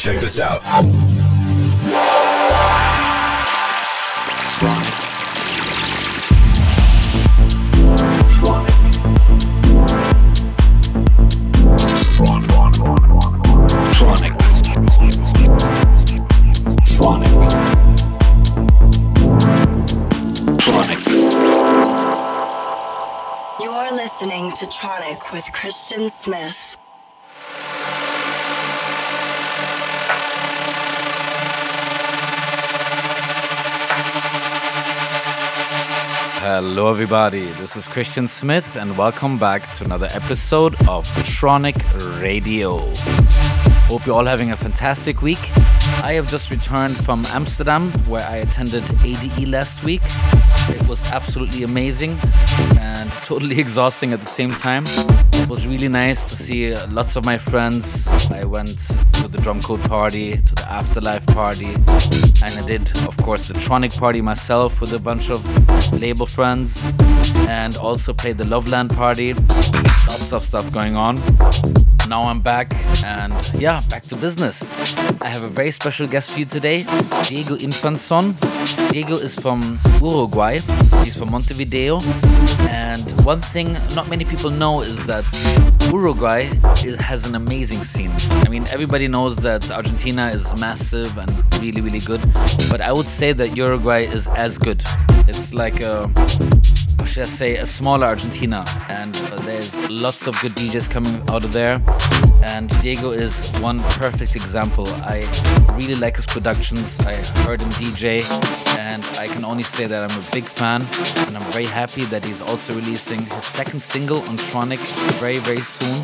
check this out. Tronic. Tronic one. Tronic. Tronic. Tronic. You are listening to Tronic with Christian Smith. Hello, everybody. This is Christian Smith, and welcome back to another episode of Tronic Radio. Hope you're all having a fantastic week. I have just returned from Amsterdam, where I attended ADE last week. It was absolutely amazing and totally exhausting at the same time. It was really nice to see lots of my friends. I went to the Drumcode party, to the afterlife party, and I did, of course, the Tronic party myself with a bunch of label friends, and also played the Loveland party. Lots of stuff going on. Now I'm back, and yeah, back to business. I have a very special guest for you today, Diego Infanzon. Diego is from Uruguay. He's from Montevideo, and one thing not many people know is that Uruguay has an amazing scene. I mean, everybody knows that Argentina is massive and really, really good, but I would say that Uruguay is as good. It's like a should I say, a smaller Argentina, and there's lots of good DJs coming out of there. And Diego is one perfect example. I really like his productions. I heard him DJ, and I can only say that I'm a big fan, and I'm very happy that he's also releasing his second single on Tronic very, very soon.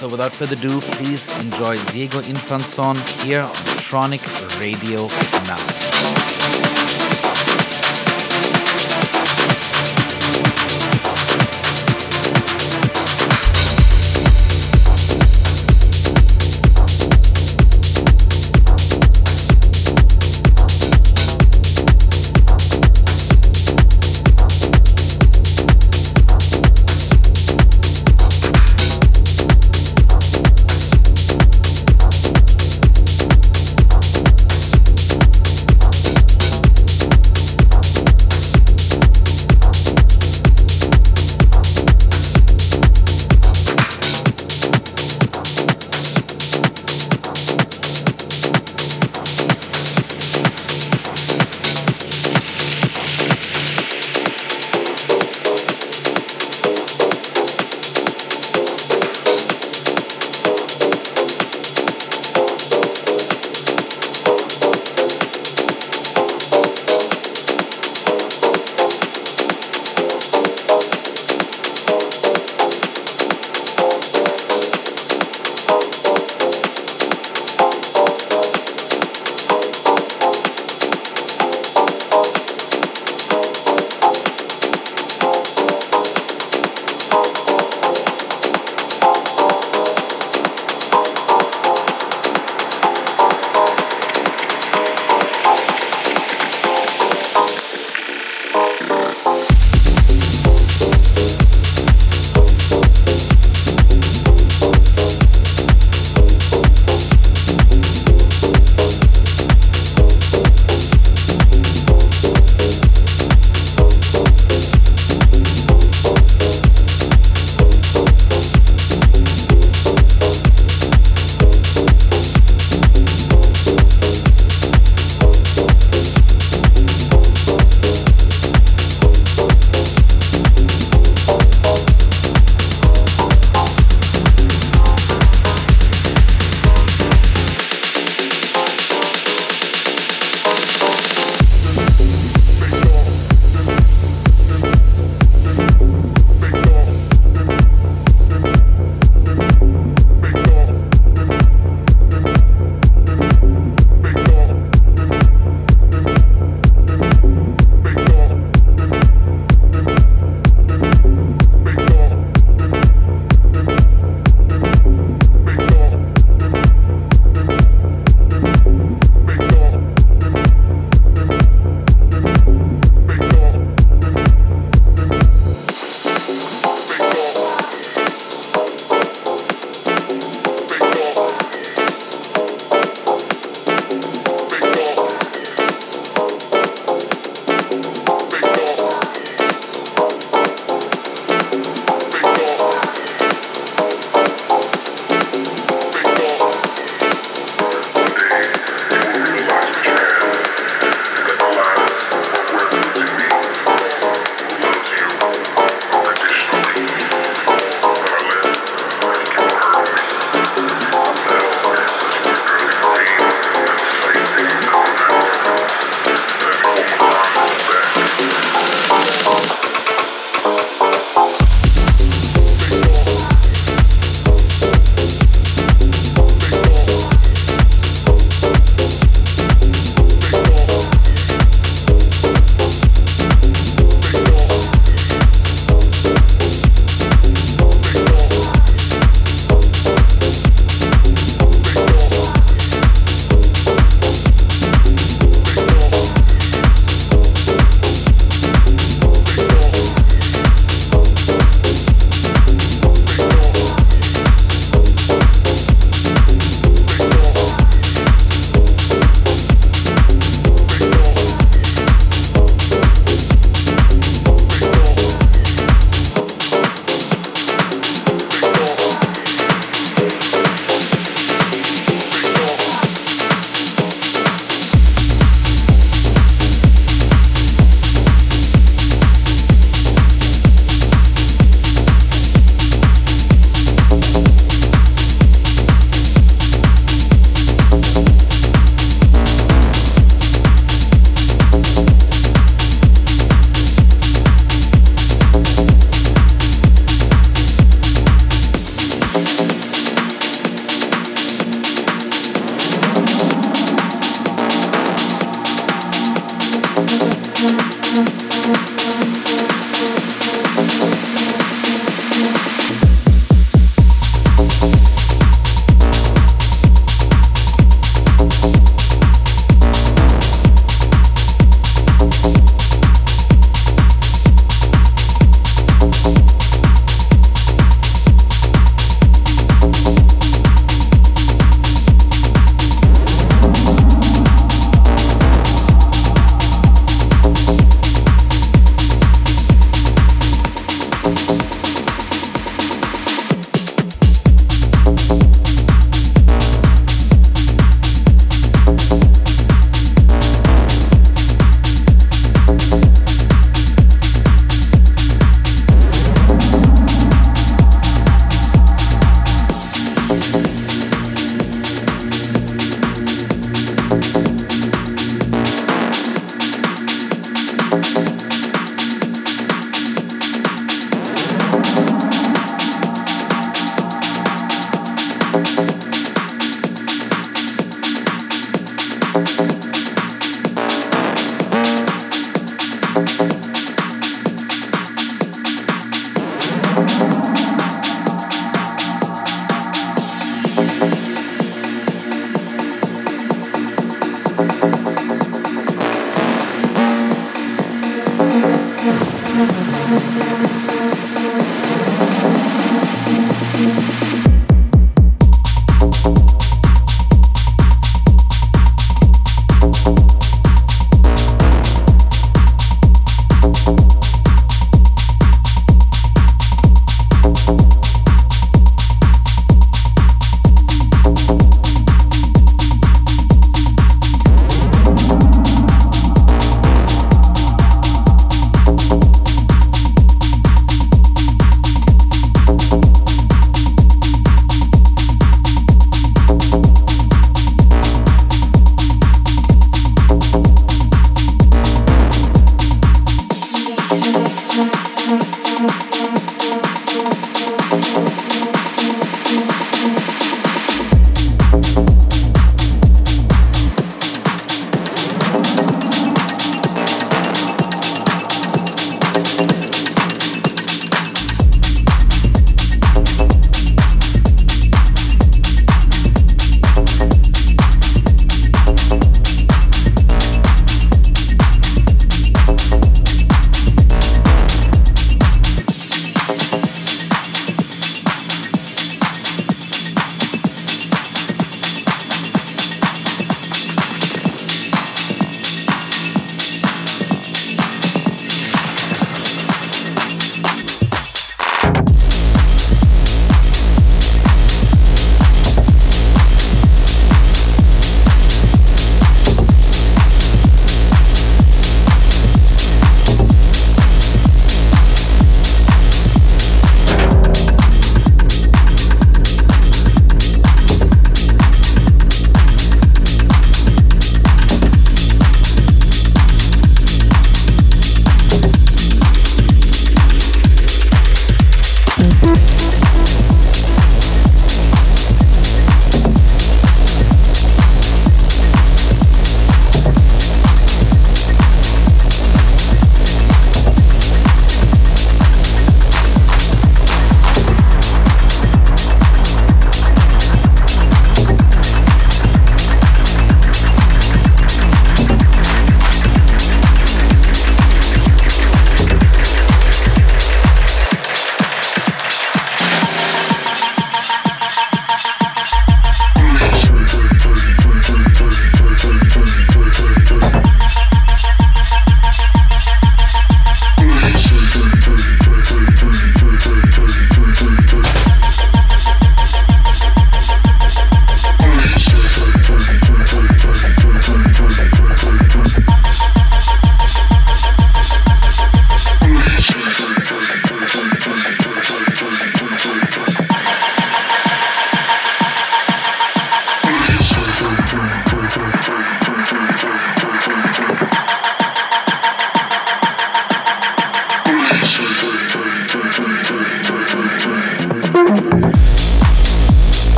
So without further ado, please enjoy Diego Infanzon here on Tronic Radio now.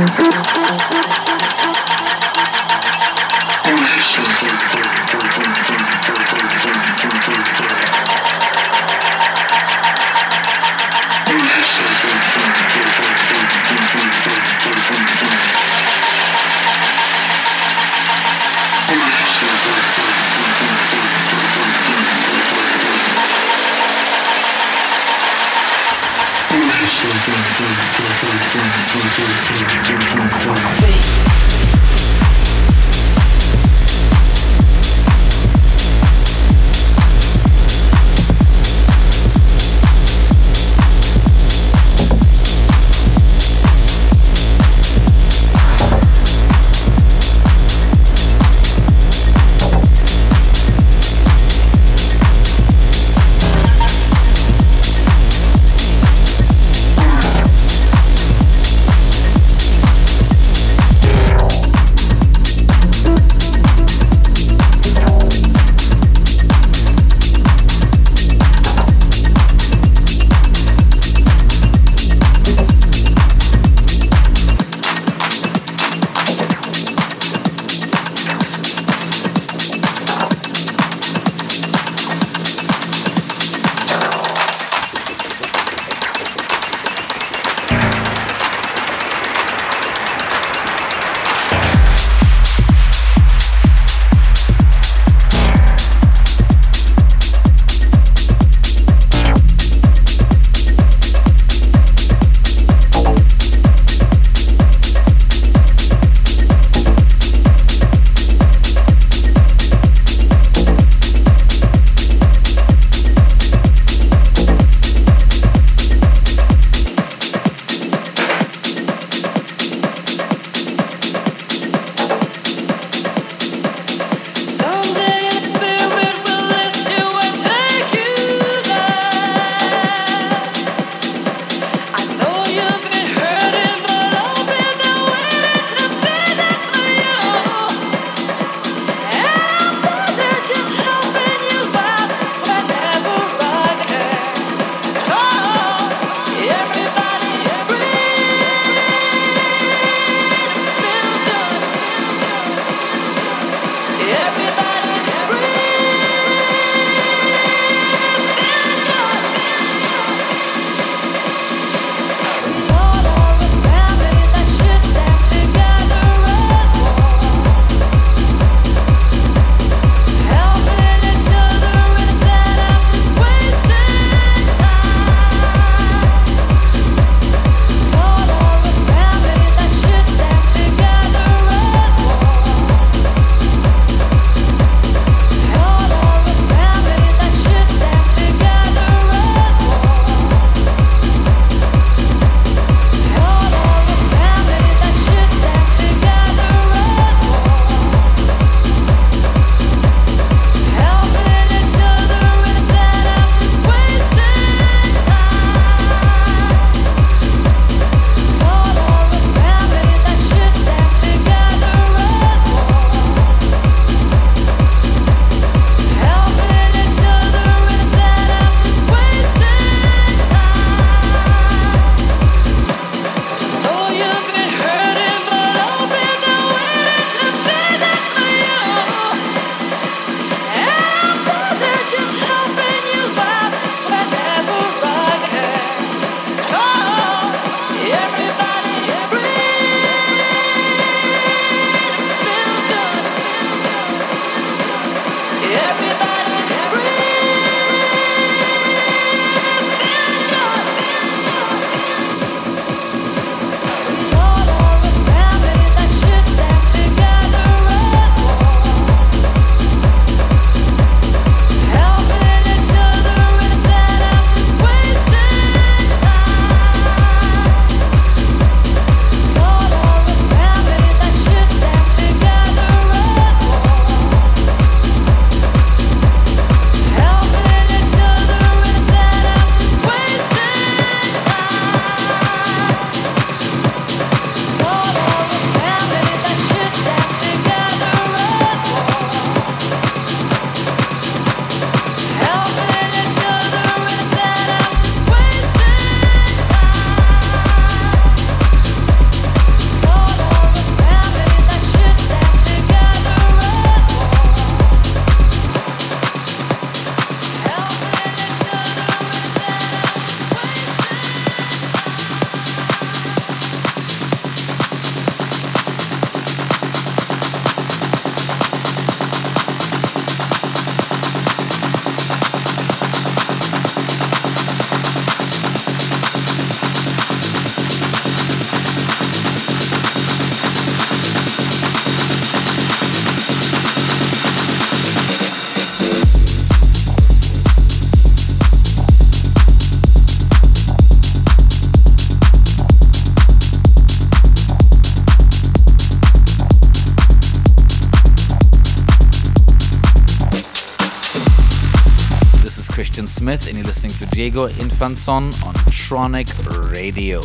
Thank you. Smith, and you're listening to Diego Infanzon on Tronic Radio.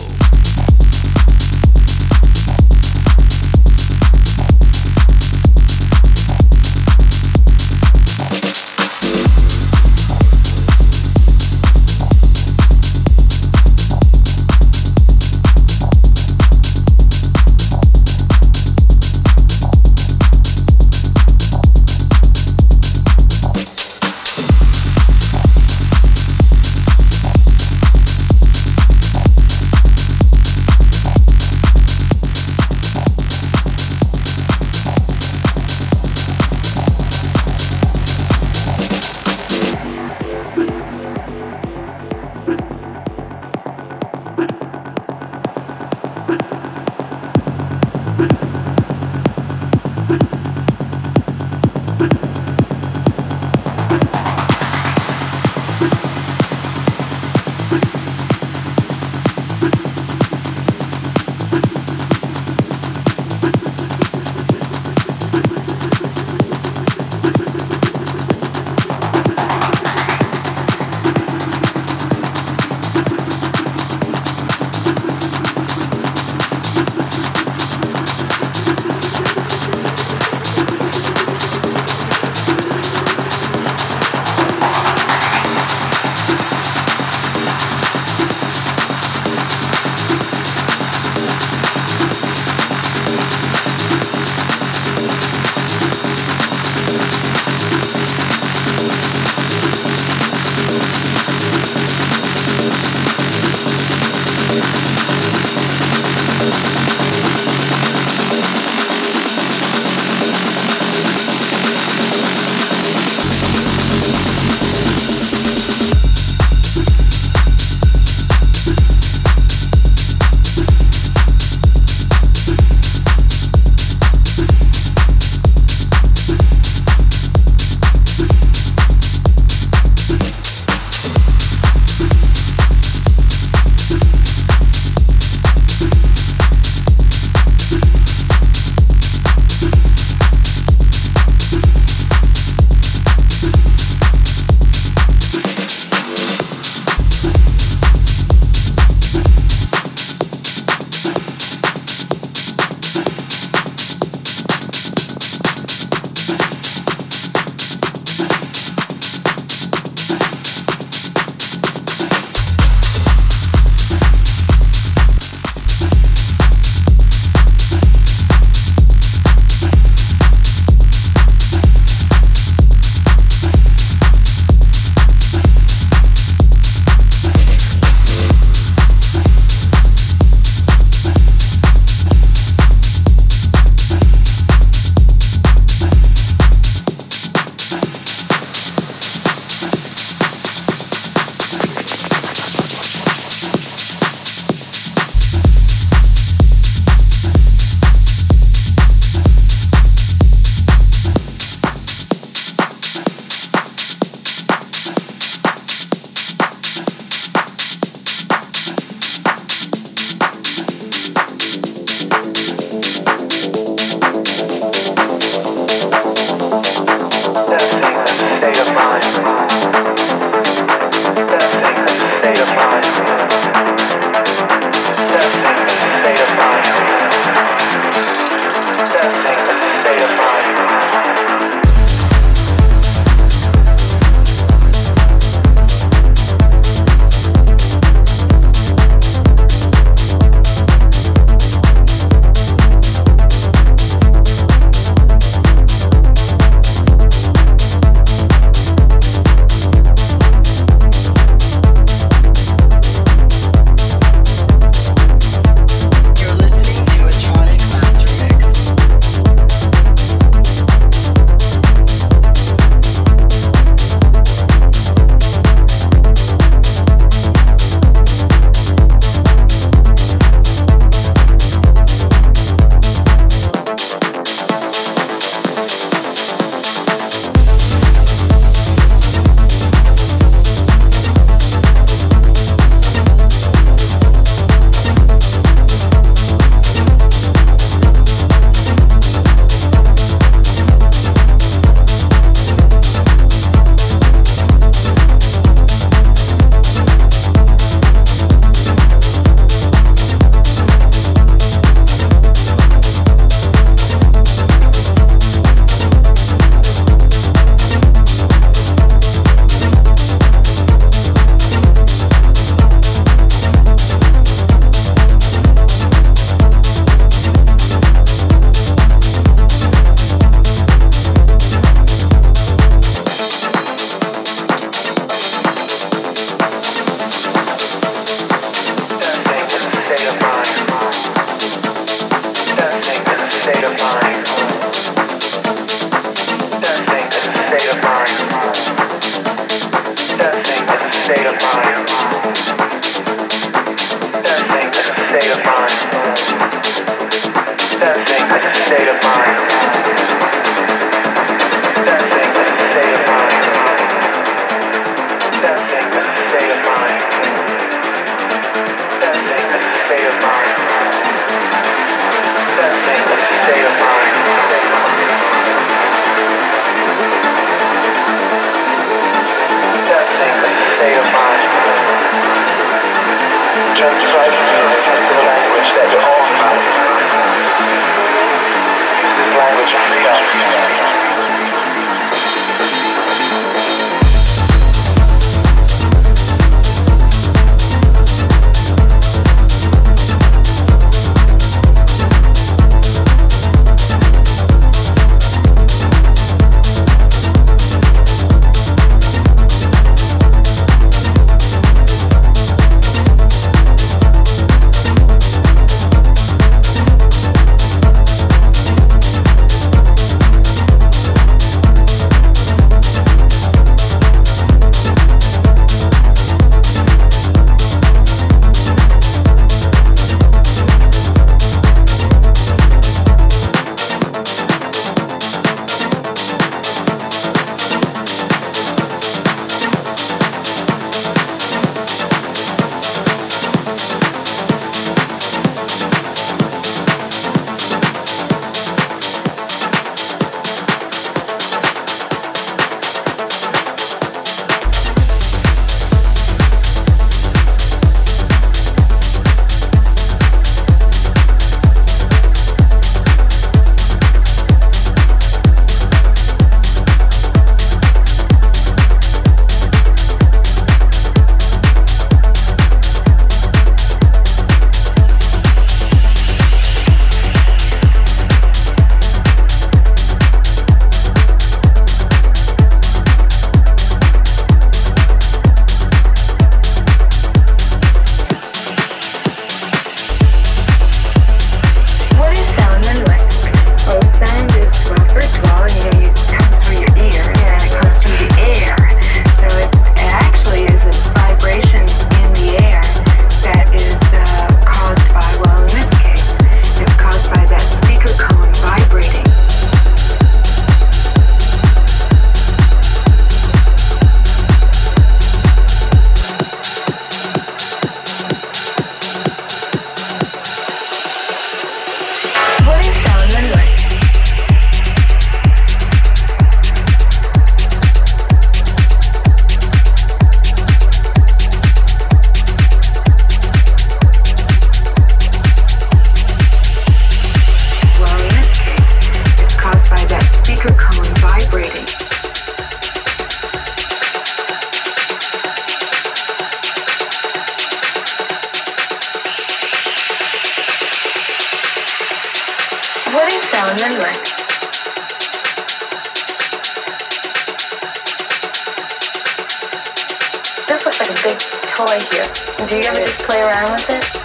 toy here. Do you ever just play around with it?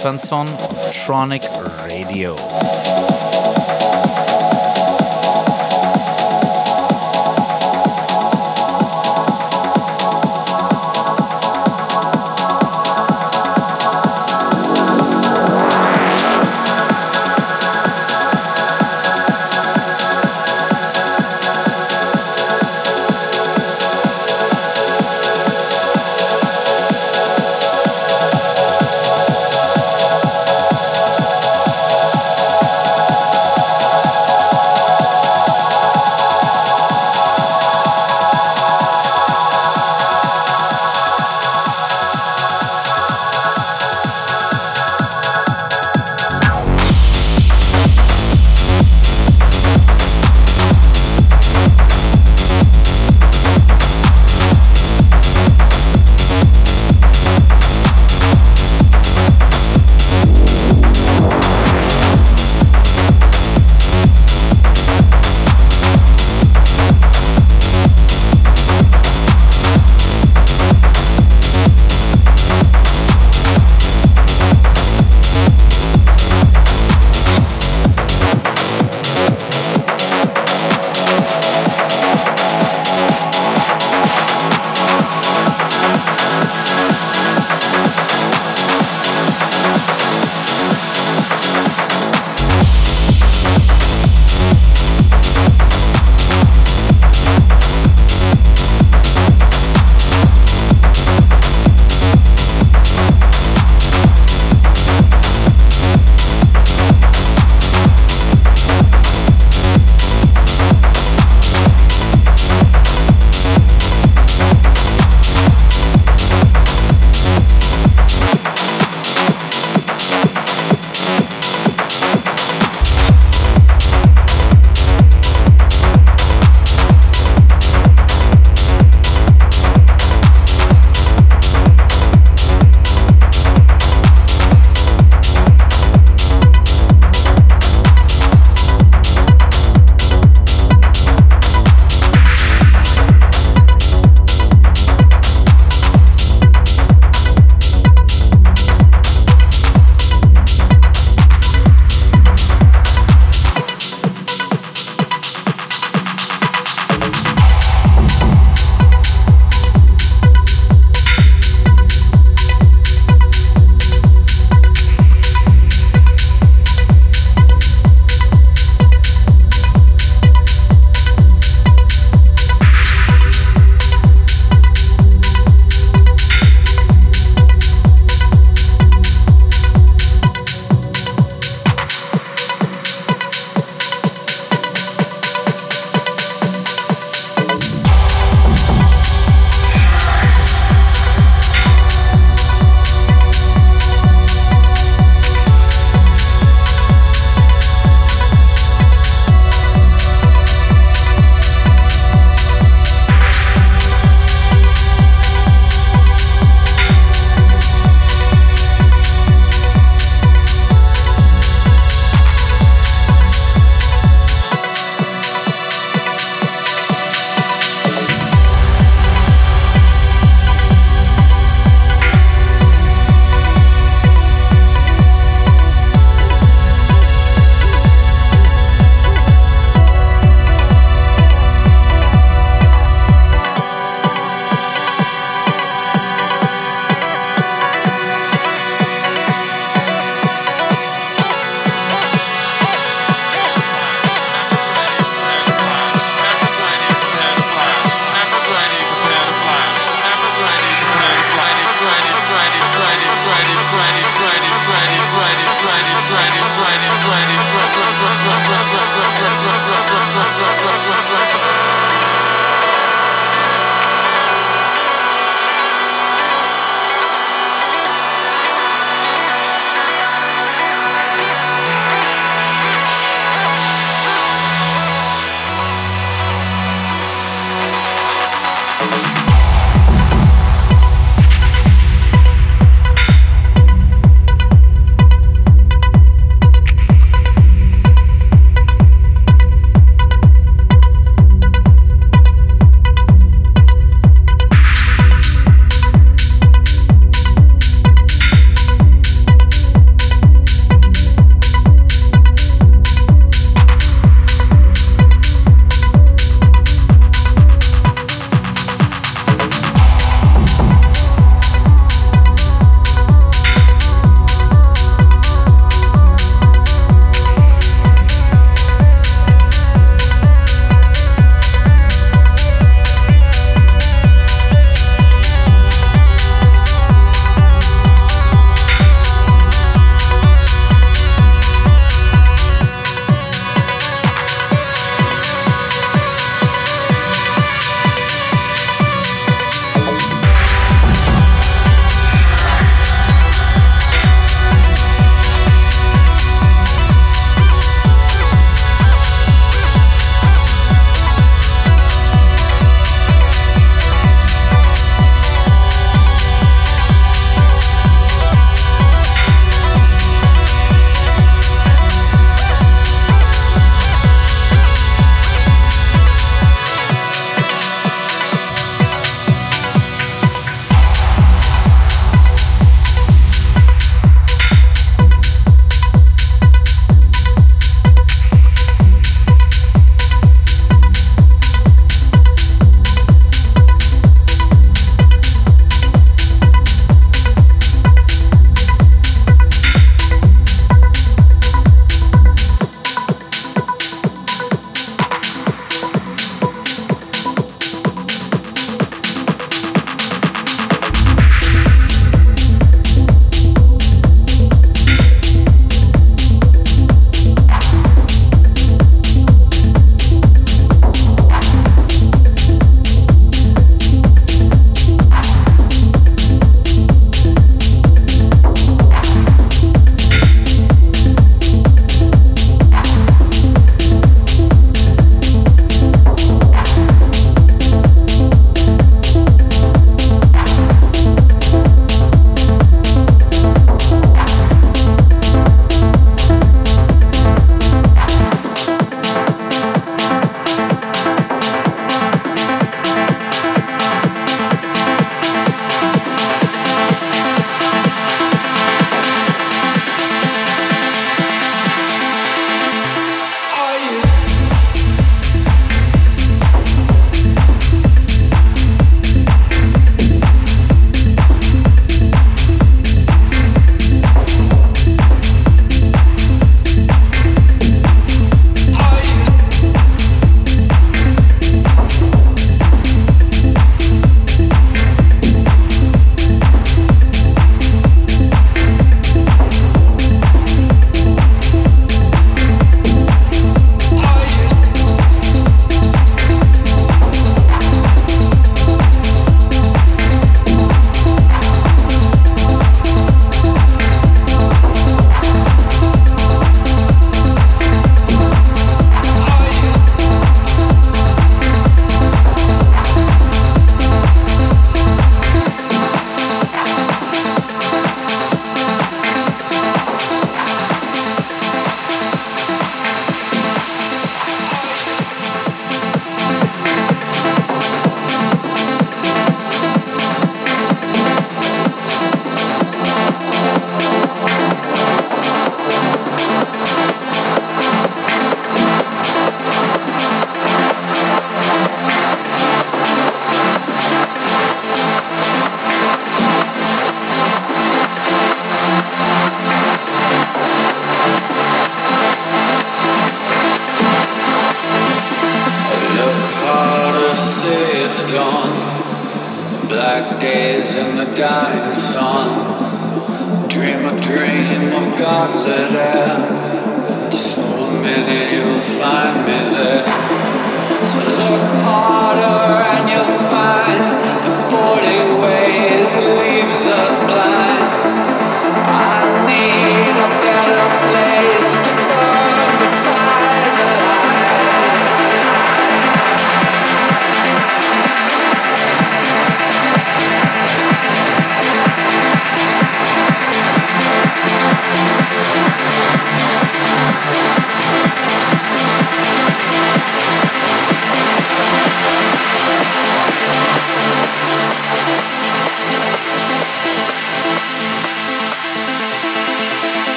Diego Infanzon on Tronic Radio.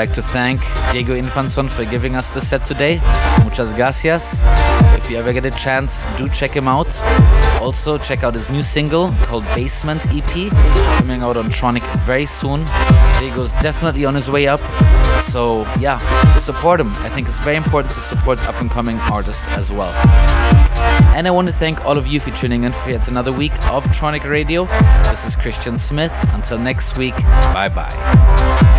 Like to thank Diego Infanzon for giving us the set today. Muchas gracias. If you ever get a chance, do check him out. Also, check out his new single called Basement EP, coming out on Tronic very soon. Diego's definitely on his way up. So, yeah, support him. I think it's very important to support up and coming artists as well. And I want to thank all of you for tuning in for yet another week of Tronic Radio. This is Christian Smith. Until next week, bye bye.